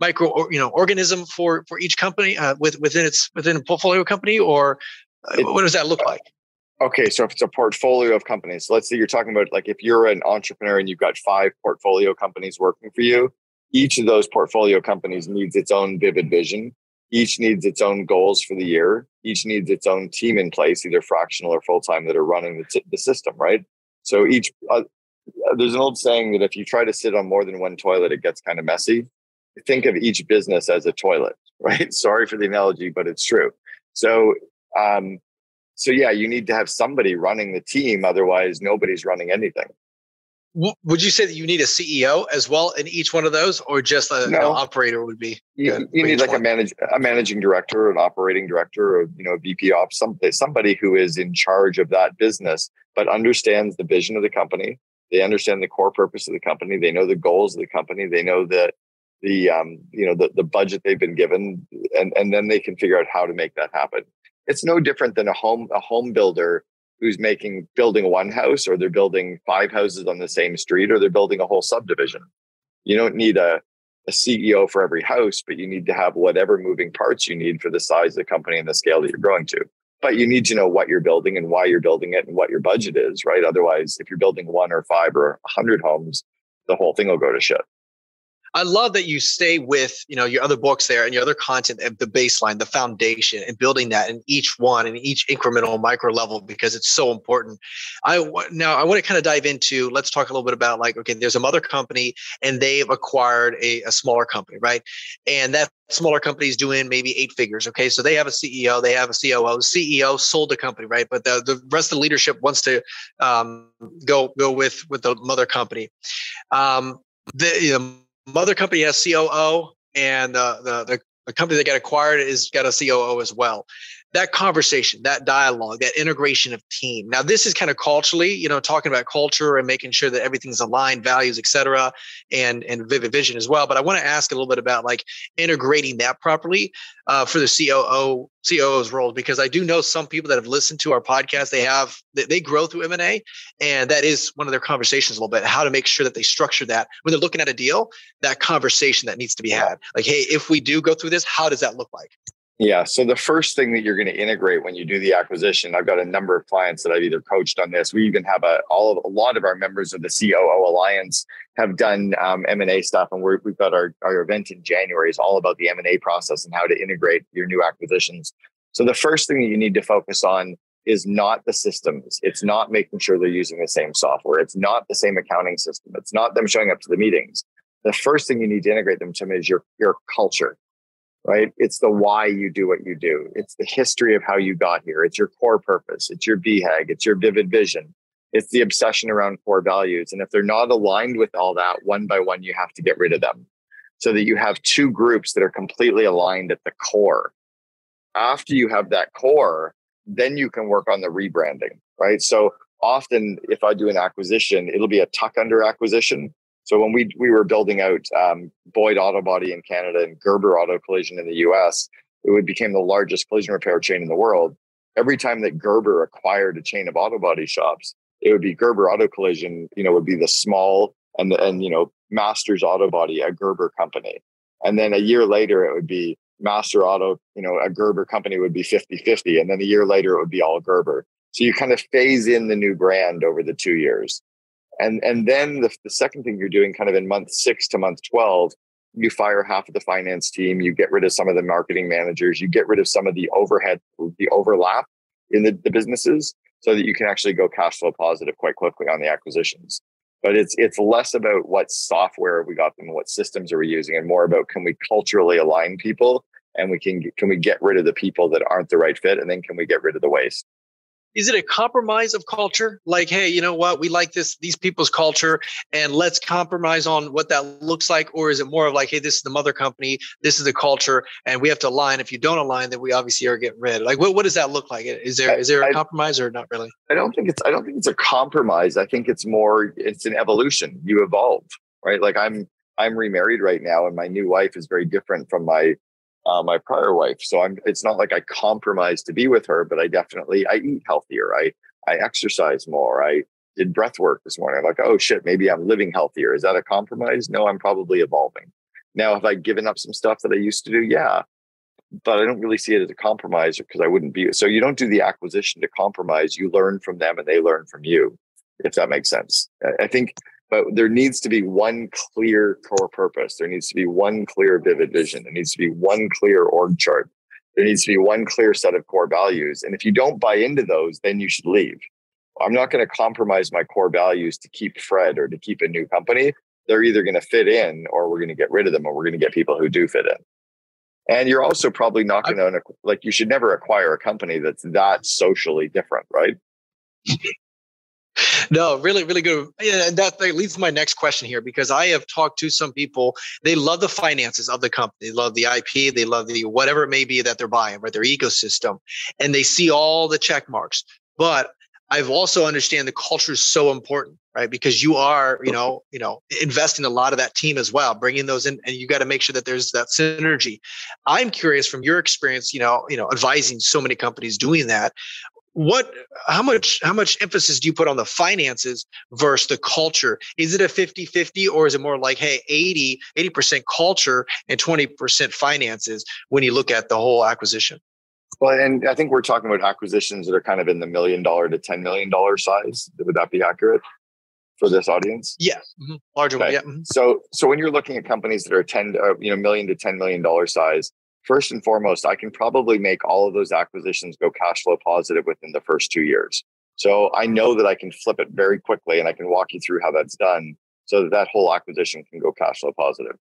micro you know organism for for each company uh, with within its within a portfolio company or uh, what does that look like? okay so if it's a portfolio of companies let's say you're talking about like if you're an entrepreneur and you've got five portfolio companies working for you each of those portfolio companies needs its own vivid vision. Each needs its own goals for the year. Each needs its own team in place either fractional or full-time that are running the, t- the system right? So each uh, there's an old saying that if you try to sit on more than one toilet it gets kind of messy. Think of each business as a toilet right? Sorry for the analogy but it's true. So um so yeah you need to have somebody running the team otherwise nobody's running anything would you say that you need a CEO as well in each one of those, or just a, no. an operator would be? You, you need like one? a manage a managing director, an operating director, or you know, a VP ops, somebody somebody who is in charge of that business, but understands the vision of the company. They understand the core purpose of the company. They know the goals of the company. They know the the um, you know the the budget they've been given, and and then they can figure out how to make that happen. It's no different than a home a home builder who's making building one house or they're building five houses on the same street or they're building a whole subdivision. You don't need a, a CEO for every house, but you need to have whatever moving parts you need for the size of the company and the scale that you're growing to. But you need to know what you're building and why you're building it and what your budget is, right? Otherwise, if you're building one or five or a hundred homes, the whole thing will go to shit. I love that you stay with you know your other books there and your other content and the baseline, the foundation, and building that in each one and each incremental micro level because it's so important. I now I want to kind of dive into. Let's talk a little bit about like okay, there's a mother company and they've acquired a, a smaller company, right? And that smaller company is doing maybe eight figures. Okay, so they have a CEO, they have a COO. The CEO sold the company, right? But the, the rest of the leadership wants to um, go go with with the mother company. Um, the you know, mother company has COO, and uh, the, the the company that got acquired is got a COO as well that conversation, that dialogue, that integration of team. Now, this is kind of culturally, you know, talking about culture and making sure that everything's aligned, values, et cetera, and and vivid vision as well. But I want to ask a little bit about like integrating that properly uh, for the COO COO's role because I do know some people that have listened to our podcast. They have they, they grow through M and A, and that is one of their conversations a little bit. How to make sure that they structure that when they're looking at a deal, that conversation that needs to be had. Like, hey, if we do go through this, how does that look like? Yeah. So the first thing that you're going to integrate when you do the acquisition, I've got a number of clients that I've either coached on this. We even have a all of a lot of our members of the COO Alliance have done um, M and A stuff, and we have got our our event in January is all about the M and A process and how to integrate your new acquisitions. So the first thing that you need to focus on is not the systems. It's not making sure they're using the same software. It's not the same accounting system. It's not them showing up to the meetings. The first thing you need to integrate them to is your your culture right? It's the why you do what you do. It's the history of how you got here. It's your core purpose. It's your BHAG. It's your vivid vision. It's the obsession around core values. And if they're not aligned with all that, one by one, you have to get rid of them so that you have two groups that are completely aligned at the core. After you have that core, then you can work on the rebranding, right? So often, if I do an acquisition, it'll be a tuck under acquisition so when we we were building out um, Boyd Auto Body in Canada and Gerber Auto Collision in the U.S., it became the largest collision repair chain in the world. Every time that Gerber acquired a chain of auto body shops, it would be Gerber Auto Collision. You know, would be the small and and you know Masters Auto Body, a Gerber company, and then a year later it would be Master Auto. You know, a Gerber company would be 50-50. and then a year later it would be all Gerber. So you kind of phase in the new brand over the two years. And, and then the, the second thing you're doing kind of in month six to month 12 you fire half of the finance team, you get rid of some of the marketing managers, you get rid of some of the overhead, the overlap in the, the businesses so that you can actually go cash flow positive quite quickly on the acquisitions. But it's it's less about what software we got them, what systems are we using, and more about can we culturally align people and we can can we get rid of the people that aren't the right fit, and then can we get rid of the waste is it a compromise of culture? Like hey you know what? We like this these people's culture and let's compromise on what that looks like or is it more of like hey this is the mother company this is the culture and we have to align. If you don't align then we obviously are getting rid. Like what, what does that look like? Is there is there a compromise or not really? I don't think it's i don't think it's a compromise. I think it's more it's an evolution. You evolve right? Like i'm i'm remarried right now and my new wife is very different from my uh, my prior wife. So I'm. It's not like I compromise to be with her, but I definitely I eat healthier. I I exercise more. I did breath work this morning. I'm like, oh shit, maybe I'm living healthier. Is that a compromise? No, I'm probably evolving. Now, have I given up some stuff that I used to do? Yeah, but I don't really see it as a compromise because I wouldn't be. So you don't do the acquisition to compromise. You learn from them, and they learn from you. If that makes sense. I think but there needs to be one clear core purpose. There needs to be one clear, vivid vision. There needs to be one clear org chart. There needs to be one clear set of core values. And if you don't buy into those, then you should leave. I'm not going to compromise my core values to keep Fred or to keep a new company. They're either going to fit in or we're going to get rid of them or we're going to get people who do fit in. And you're also probably not going to, like, you should never acquire a company that's that socially different, right? No, really, really good. And that, that leads to my next question here because I have talked to some people. They love the finances of the company, they love the IP, they love the whatever it may be that they're buying, right? Their ecosystem, and they see all the check marks. But I've also understand the culture is so important, right? Because you are, you know, you know, investing a lot of that team as well, bringing those in, and you got to make sure that there's that synergy. I'm curious from your experience, you know, you know, advising so many companies doing that what how much how much emphasis do you put on the finances versus the culture? Is it a 50 50 or is it more like hey 80 80% culture and 20% finances when you look at the whole acquisition? Well and i think we're talking about acquisitions that are kind of in the million dollar to 10 million dollar size. Would that be accurate for this audience? Yeah. Mm-hmm. larger okay. one yeah. Mm-hmm. so so when you're looking at companies that are 10 uh, you know million to 10 million dollar size first and foremost, I can probably make all of those acquisitions go cash flow positive within the first two years. So I know that I can flip it very quickly and I can walk you through how that's done so that that whole acquisition can go cash flow positive.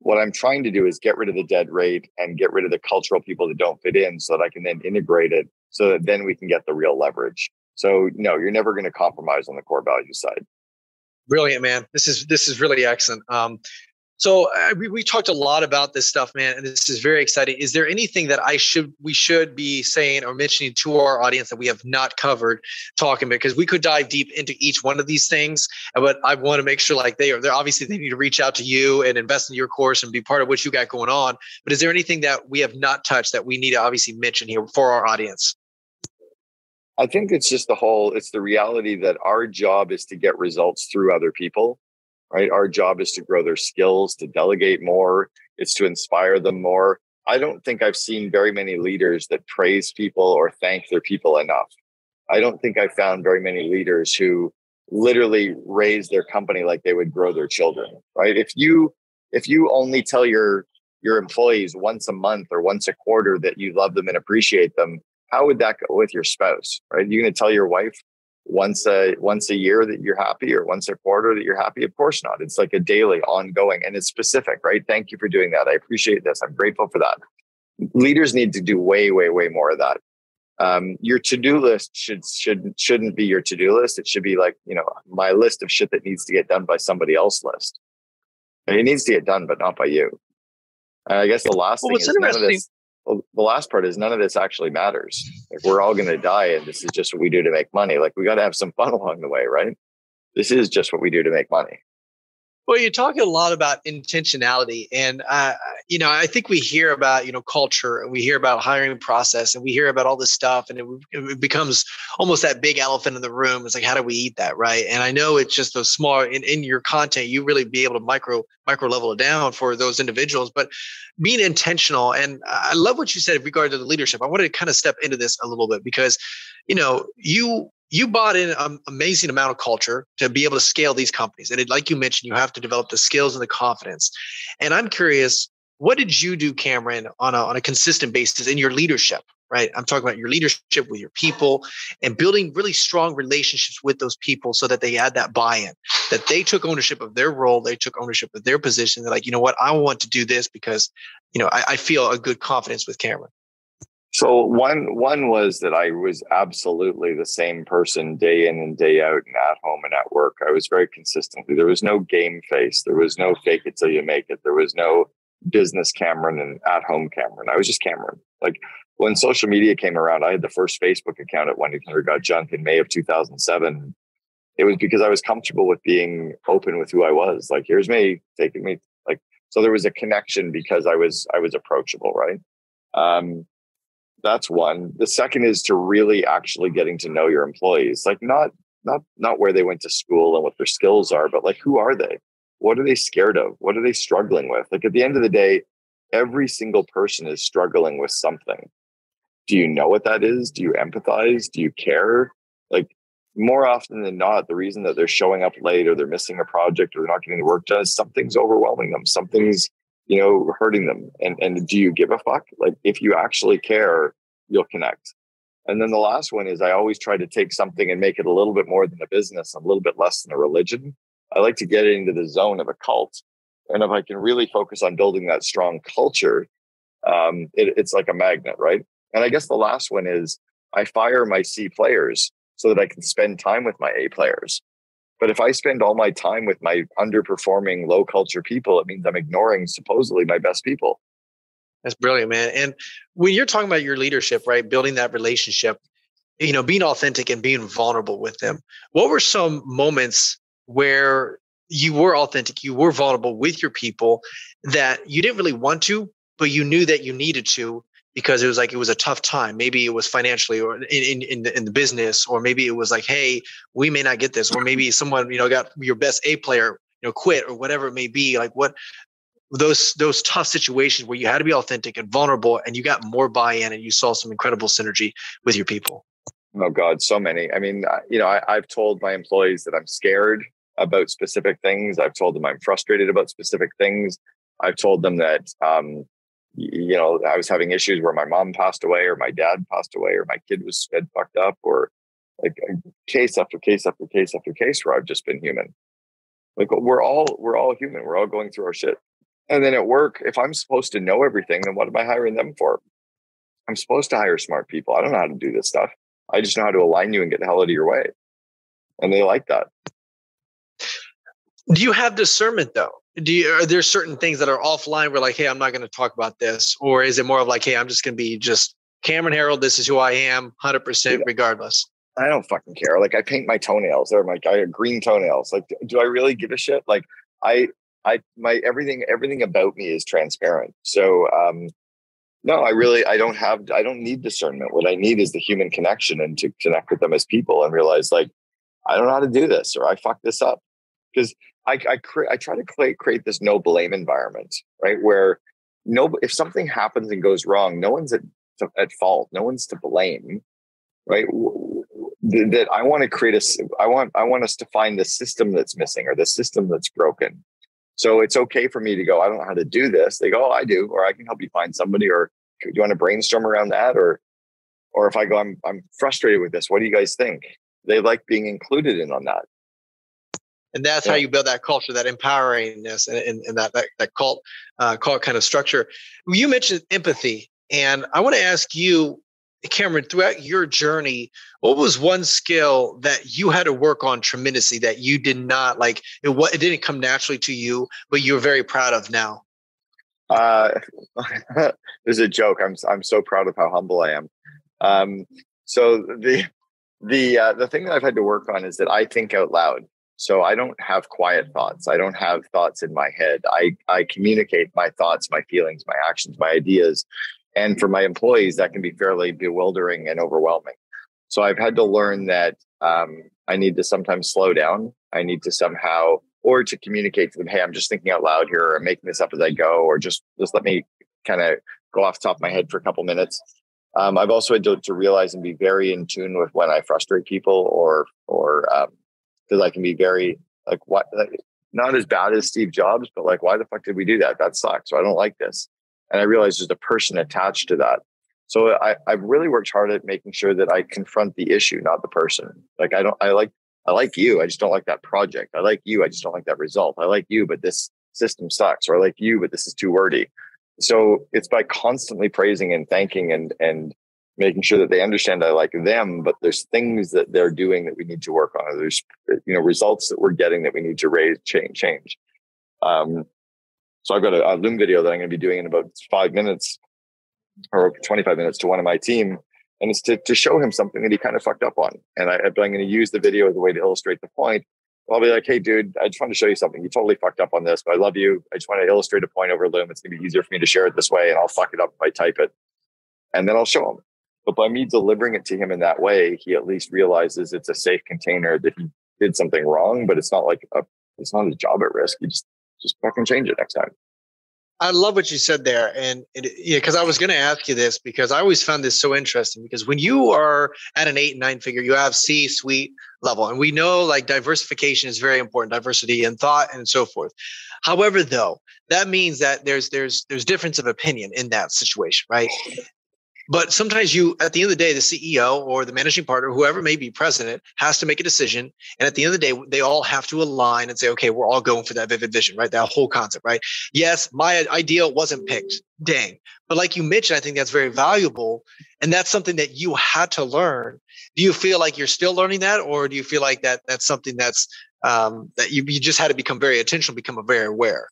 What I'm trying to do is get rid of the dead rate and get rid of the cultural people that don't fit in so that I can then integrate it so that then we can get the real leverage. So no, you're never going to compromise on the core value side. Brilliant, man. This is this is really excellent. Um, so uh, we, we talked a lot about this stuff, man, and this is very exciting. Is there anything that I should we should be saying or mentioning to our audience that we have not covered talking about? because we could dive deep into each one of these things, but I want to make sure like they are they're obviously they need to reach out to you and invest in your course and be part of what you got going on. But is there anything that we have not touched that we need to obviously mention here for our audience? I think it's just the whole it's the reality that our job is to get results through other people right? Our job is to grow their skills, to delegate more, it's to inspire them more. I don't think I've seen very many leaders that praise people or thank their people enough. I don't think I've found very many leaders who literally raise their company like they would grow their children, right? If you if you only tell your your employees once a month or once a quarter that you love them and appreciate them, how would that go with your spouse, right? You're going to tell your wife once a once a year that you're happy or once a quarter that you're happy? Of course not. It's like a daily ongoing and it's specific right? Thank you for doing that. I appreciate this. I'm grateful for that. Leaders need to do way way way more of that. Um, your to-do list should should shouldn't be your to-do list. It should be like you know my list of shit that needs to get done by somebody else list. It needs to get done but not by you. And i guess the last well, thing is none of this well, the last part is none of this actually matters. Like we're all going to die, and this is just what we do to make money. Like we got to have some fun along the way, right? This is just what we do to make money. Well, you're talking a lot about intentionality, and uh, you know, I think we hear about you know culture, and we hear about hiring process, and we hear about all this stuff, and it, it, becomes almost that big elephant in the room. It's like, how do we eat that, right? And I know it's just those small in, in your content, you really be able to micro micro level it down for those individuals, but being intentional. And I love what you said in regard to the leadership. I wanted to kind of step into this a little bit because, you know, you you bought in an amazing amount of culture to be able to scale these companies. And it, like you mentioned, you have to develop the skills and the confidence. And I'm curious, what did you do, Cameron, on a, on a consistent basis in your leadership? Right. I'm talking about your leadership with your people and building really strong relationships with those people so that they had that buy in, that they took ownership of their role, they took ownership of their position. They're like, you know what, I want to do this because, you know, I, I feel a good confidence with Cameron. So one one was that I was absolutely the same person day in and day out and at home and at work. I was very consistently. There was no game face. There was no fake it till you make it. There was no business Cameron and at home Cameron. I was just Cameron. Like when social media came around, I had the first Facebook account at 1 800 Got Junk in May of 2007. It was because I was comfortable with being open with who I was. Like, here's me taking me. Like, so there was a connection because I was I was approachable, right? Um, that's one. The second is to really actually getting to know your employees, like not not not where they went to school and what their skills are, but like who are they? What are they scared of? What are they struggling with? Like at the end of the day, every single person is struggling with something. Do you know what that is? Do you empathize? Do you care? Like more often than not, the reason that they're showing up late or they're missing a project or they're not getting the work done is something's overwhelming them. Something's you know, hurting them. And and do you give a fuck? Like if you actually care, you'll connect. And then the last one is I always try to take something and make it a little bit more than a business, a little bit less than a religion. I like to get into the zone of a cult. And if I can really focus on building that strong culture, um, it, it's like a magnet, right? And I guess the last one is I fire my C players so that I can spend time with my A players. But if I spend all my time with my underperforming low culture people, it means I'm ignoring supposedly my best people. That's brilliant, man. And when you're talking about your leadership, right, building that relationship, you know, being authentic and being vulnerable with them, what were some moments where you were authentic, you were vulnerable with your people that you didn't really want to, but you knew that you needed to because it was like it was a tough time. Maybe it was financially or in in in the, in the business, or maybe it was like, hey, we may not get this, or maybe someone you know got your best A player you know quit or whatever it may be. Like what those those tough situations where you had to be authentic and vulnerable, and you got more buy-in, and you saw some incredible synergy with your people. Oh God, so many. I mean, you know, I, I've told my employees that I'm scared about specific things. I've told them I'm frustrated about specific things. I've told them that um, you know, I was having issues where my mom passed away or my dad passed away or my kid was fed fucked up or like case after case after case after case where I've just been human. Like we're all we're all human. We're all going through our shit. And then at work, if I'm supposed to know everything, then what am I hiring them for? I'm supposed to hire smart people. I don't know how to do this stuff. I just know how to align you and get the hell out of your way. And they like that. Do you have discernment though? Do you are there certain things that are offline where like hey i'm not going to talk about this or is it more of like hey i'm just going to be just cameron herold this is who i am 100% regardless. I don't fucking care. Like i paint my toenails. They're my I have green toenails. Like do i really give a shit? Like i i my everything everything about me is transparent. So um no i really i don't have i don't need discernment. What i need is the human connection and to connect with them as people and realize like i don't know how to do this or i fuck this up. Because I I, cre- I try to create, create this no blame environment, right? Where no, if something happens and goes wrong, no one's at at fault, no one's to blame, right? That I want to create a, I want I want us to find the system that's missing or the system that's broken. So it's okay for me to go, I don't know how to do this. They go, oh, I do, or I can help you find somebody, or do you want to brainstorm around that, or or if I go, I'm I'm frustrated with this. What do you guys think? They like being included in on that and that's yeah. how you build that culture that empoweringness and, and, and that, that, that cult uh, cult kind of structure. You mentioned empathy and i want to ask you cameron throughout your journey what was one skill that you had to work on tremendously that you did not like it, what, it didn't come naturally to you but you're very proud of now? Uh, there's a joke. I'm, I'm so proud of how humble i am. Um, so the the uh, the thing that i've had to work on is that i think out loud so I don't have quiet thoughts. I don't have thoughts in my head. I, I communicate my thoughts, my feelings, my actions, my ideas. And for my employees, that can be fairly bewildering and overwhelming. So I've had to learn that um, I need to sometimes slow down. I need to somehow, or to communicate to them, hey, I'm just thinking out loud here, or I'm making this up as I go, or just just let me kind of go off top of my head for a couple minutes. Um, I've also had to, to, realize and be very in tune with when I frustrate people, or or because I can be very like what like, not as bad as Steve Jobs, but like why the fuck did we do that? That sucks. So I don't like this, and I realized there's a person attached to that. So I, I've really worked hard at making sure that I confront the issue, not the person. Like I don't, I like, I like you. I just don't like that project. I like you. I just don't like that result. I like you, but this system sucks. Or I like you, but this is too wordy. So it's by constantly praising and thanking and and making sure that they understand I like them, but there's things that they're doing that we need to work on. There's you know results that we're getting that we need to raise, change, change. Um, so I've got a, a Loom video that I'm going to be doing in about five minutes or 25 minutes to one of my team. And it's to, to show him something that he kind of fucked up on. And I, I'm going to use the video as a way to illustrate the point. I'll be like, hey, dude, I just want to show you something. You totally fucked up on this, but I love you. I just want to illustrate a point over Loom. It's going to be easier for me to share it this way, and I'll fuck it up if I type it. And then I'll show him. But by me delivering it to him in that way, he at least realizes it's a safe container that he did something wrong, but it's not like a, it's not a job at risk. You just just fucking change it next time. I love what you said there, and it, yeah, because I was going to ask you this because I always found this so interesting. Because when you are at an eight and nine figure, you have C suite level, and we know like diversification is very important, diversity in thought and so forth. However, though, that means that there's there's there's difference of opinion in that situation, right? But sometimes you, at the end of the day, the CEO or the managing partner, whoever may be president, has to make a decision. And at the end of the day, they all have to align and say, okay, we're all going for that vivid vision, right? That whole concept, right? Yes, my idea wasn't picked. Dang. But like you mentioned, I think that's very valuable. And that's something that you had to learn. Do you feel like you're still learning that? Or do you feel like that that's something that's um, that you, you just had to become very intentional, become very aware?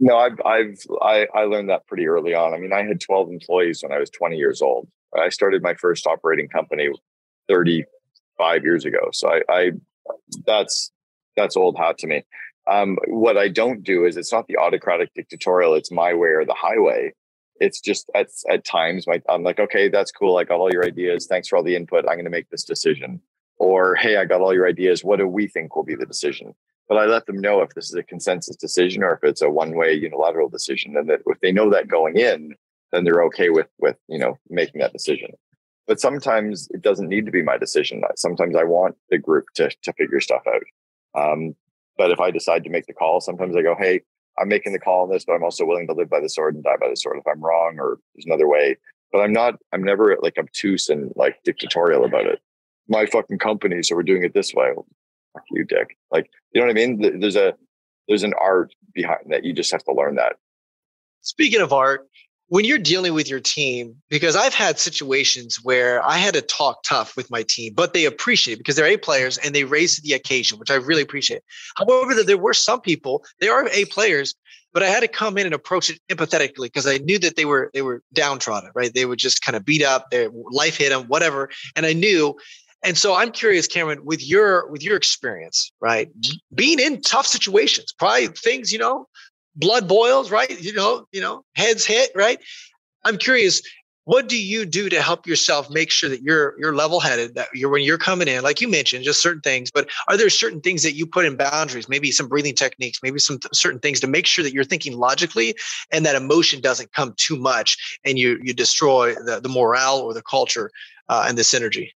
No, I've I've I, I learned that pretty early on. I mean, I had 12 employees when I was 20 years old. I started my first operating company 35 years ago. So I, I that's that's old hat to me. Um, what I don't do is it's not the autocratic dictatorial. It's my way or the highway. It's just at at times my, I'm like, okay, that's cool. I got all your ideas. Thanks for all the input. I'm going to make this decision. Or hey, I got all your ideas. What do we think will be the decision? But I let them know if this is a consensus decision or if it's a one way unilateral decision. And that if they know that going in, then they're okay with, with, you know, making that decision. But sometimes it doesn't need to be my decision. Sometimes I want the group to, to figure stuff out. Um, but if I decide to make the call, sometimes I go, Hey, I'm making the call on this, but I'm also willing to live by the sword and die by the sword if I'm wrong or there's another way. But I'm not, I'm never like obtuse and like dictatorial about it. My fucking company, so we're doing it this way fuck you, dick. Like, you know what I mean? There's a there's an art behind that. You just have to learn that. Speaking of art, when you're dealing with your team, because I've had situations where I had to talk tough with my team, but they appreciate it because they're A players and they raise to the occasion, which I really appreciate. However, there were some people, they are A players, but I had to come in and approach it empathetically because I knew that they were they were downtrodden, right? They were just kind of beat up, their life hit them, whatever. And I knew and so I'm curious, Cameron, with your with your experience, right? Being in tough situations, probably things, you know, blood boils, right? You know, you know, heads hit, right? I'm curious, what do you do to help yourself make sure that you're you're level headed that you're when you're coming in like you mentioned just certain things but are there certain things that you put in boundaries maybe some breathing techniques maybe some th- certain things to make sure that you're thinking logically and that emotion doesn't come too much and you you destroy the, the morale or the culture uh, and the synergy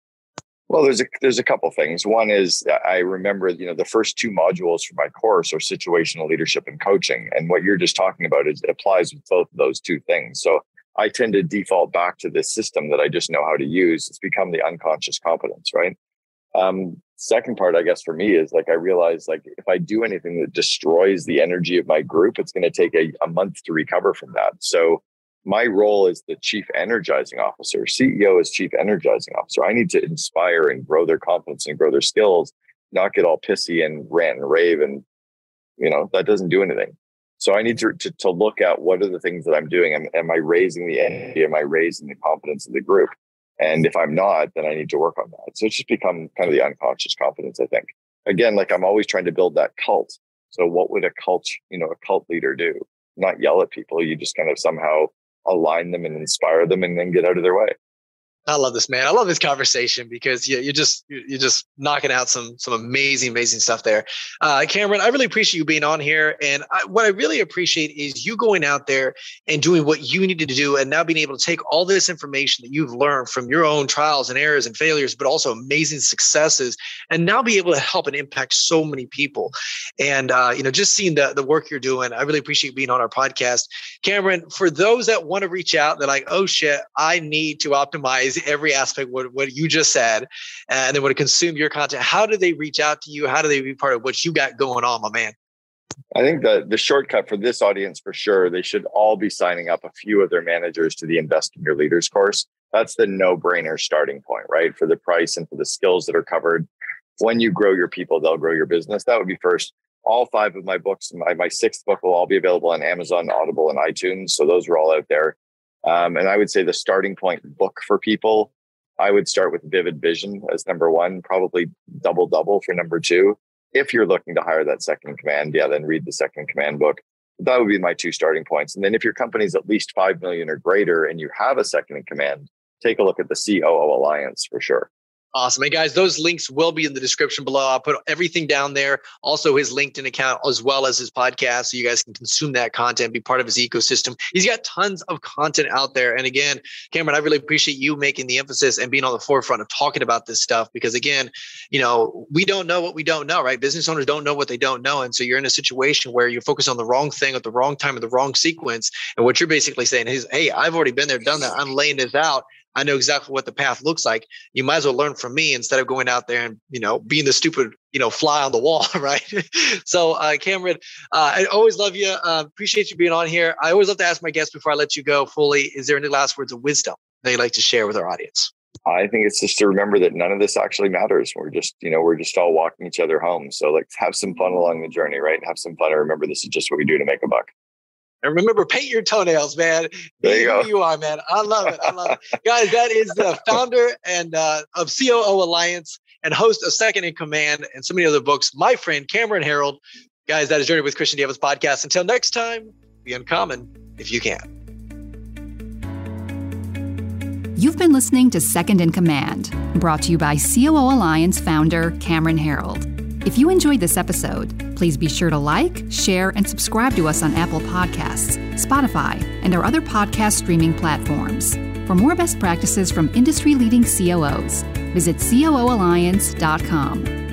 well, there's a there's a couple things. One is I remember, you know, the first two modules for my course are situational leadership and coaching, and what you're just talking about is it applies with both of those two things. So I tend to default back to this system that I just know how to use. It's become the unconscious competence, right? Um, second part, I guess, for me is like I realize like if I do anything that destroys the energy of my group, it's going to take a, a month to recover from that. So my role is the chief energizing officer. CEO is chief energizing officer. I need to inspire and grow their confidence and grow their skills, not get all pissy and rant and rave. And, you know, that doesn't do anything. So I need to, to, to look at what are the things that I'm doing. Am, am I raising the energy? Am I raising the confidence of the group? And if I'm not, then I need to work on that. So it's just become kind of the unconscious confidence, I think. Again, like I'm always trying to build that cult. So what would a cult, you know, a cult leader do? Not yell at people. You just kind of somehow align them and inspire them and then get out of their way. I love this, man. I love this conversation because you, you're just you're just knocking out some some amazing, amazing stuff there. Uh, Cameron, I really appreciate you being on here, and I, what I really appreciate is you going out there and doing what you needed to do, and now being able to take all this information that you've learned from your own trials and errors and failures, but also amazing successes, and now be able to help and impact so many people. And uh, you know, just seeing the the work you're doing, I really appreciate being on our podcast, Cameron. For those that want to reach out, they're like, oh shit, I need to optimize every aspect what, what you just said and they want to consume your content how do they reach out to you how do they be part of what you got going on my man I think the the shortcut for this audience for sure, they should all be signing up a few of their managers to the Invest in Your Leaders course. That's the no-brainer starting point, right? For the price and for the skills that are covered. When you grow your people, they'll grow your business. That would be first. All five of my books, my, my sixth book will all be available on Amazon, Audible, and iTunes. So those are all out there. Um, and I would say the starting point book for people, I would start with Vivid Vision as number one, probably Double Double for number two. If you're looking to hire that second command, yeah, then read the second command book. That would be my two starting points. And then if your company's at least 5 million or greater and you have a second in command, take a look at the COO Alliance for sure. Awesome. And guys, those links will be in the description below. I'll put everything down there. Also, his LinkedIn account as well as his podcast. So you guys can consume that content, be part of his ecosystem. He's got tons of content out there. And again, Cameron, I really appreciate you making the emphasis and being on the forefront of talking about this stuff because again, you know, we don't know what we don't know, right? Business owners don't know what they don't know. And so you're in a situation where you focus on the wrong thing at the wrong time in the wrong sequence. And what you're basically saying is, hey, I've already been there, done that. I'm laying this out. I know exactly what the path looks like. You might as well learn from me instead of going out there and you know being the stupid you know fly on the wall, right? so, uh, Cameron, uh, I always love you. Uh, appreciate you being on here. I always love to ask my guests before I let you go fully. Is there any last words of wisdom that you'd like to share with our audience? I think it's just to remember that none of this actually matters. We're just, you know, we're just all walking each other home. So like have some fun along the journey, right? Have some fun and remember this is just what we do to make a buck. And remember, paint your toenails, man. There you go. you are, man. I love it. I love it. Guys, that is the founder and uh, of COO Alliance and host of Second in Command and so many other books, my friend Cameron Herold. Guys, that is Journey with Christian D. Evans podcast. Until next time, be uncommon if you can. You've been listening to Second in Command, brought to you by COO Alliance founder Cameron Herold. If you enjoyed this episode, please be sure to like, share, and subscribe to us on Apple Podcasts, Spotify, and our other podcast streaming platforms. For more best practices from industry leading COOs, visit COOalliance.com.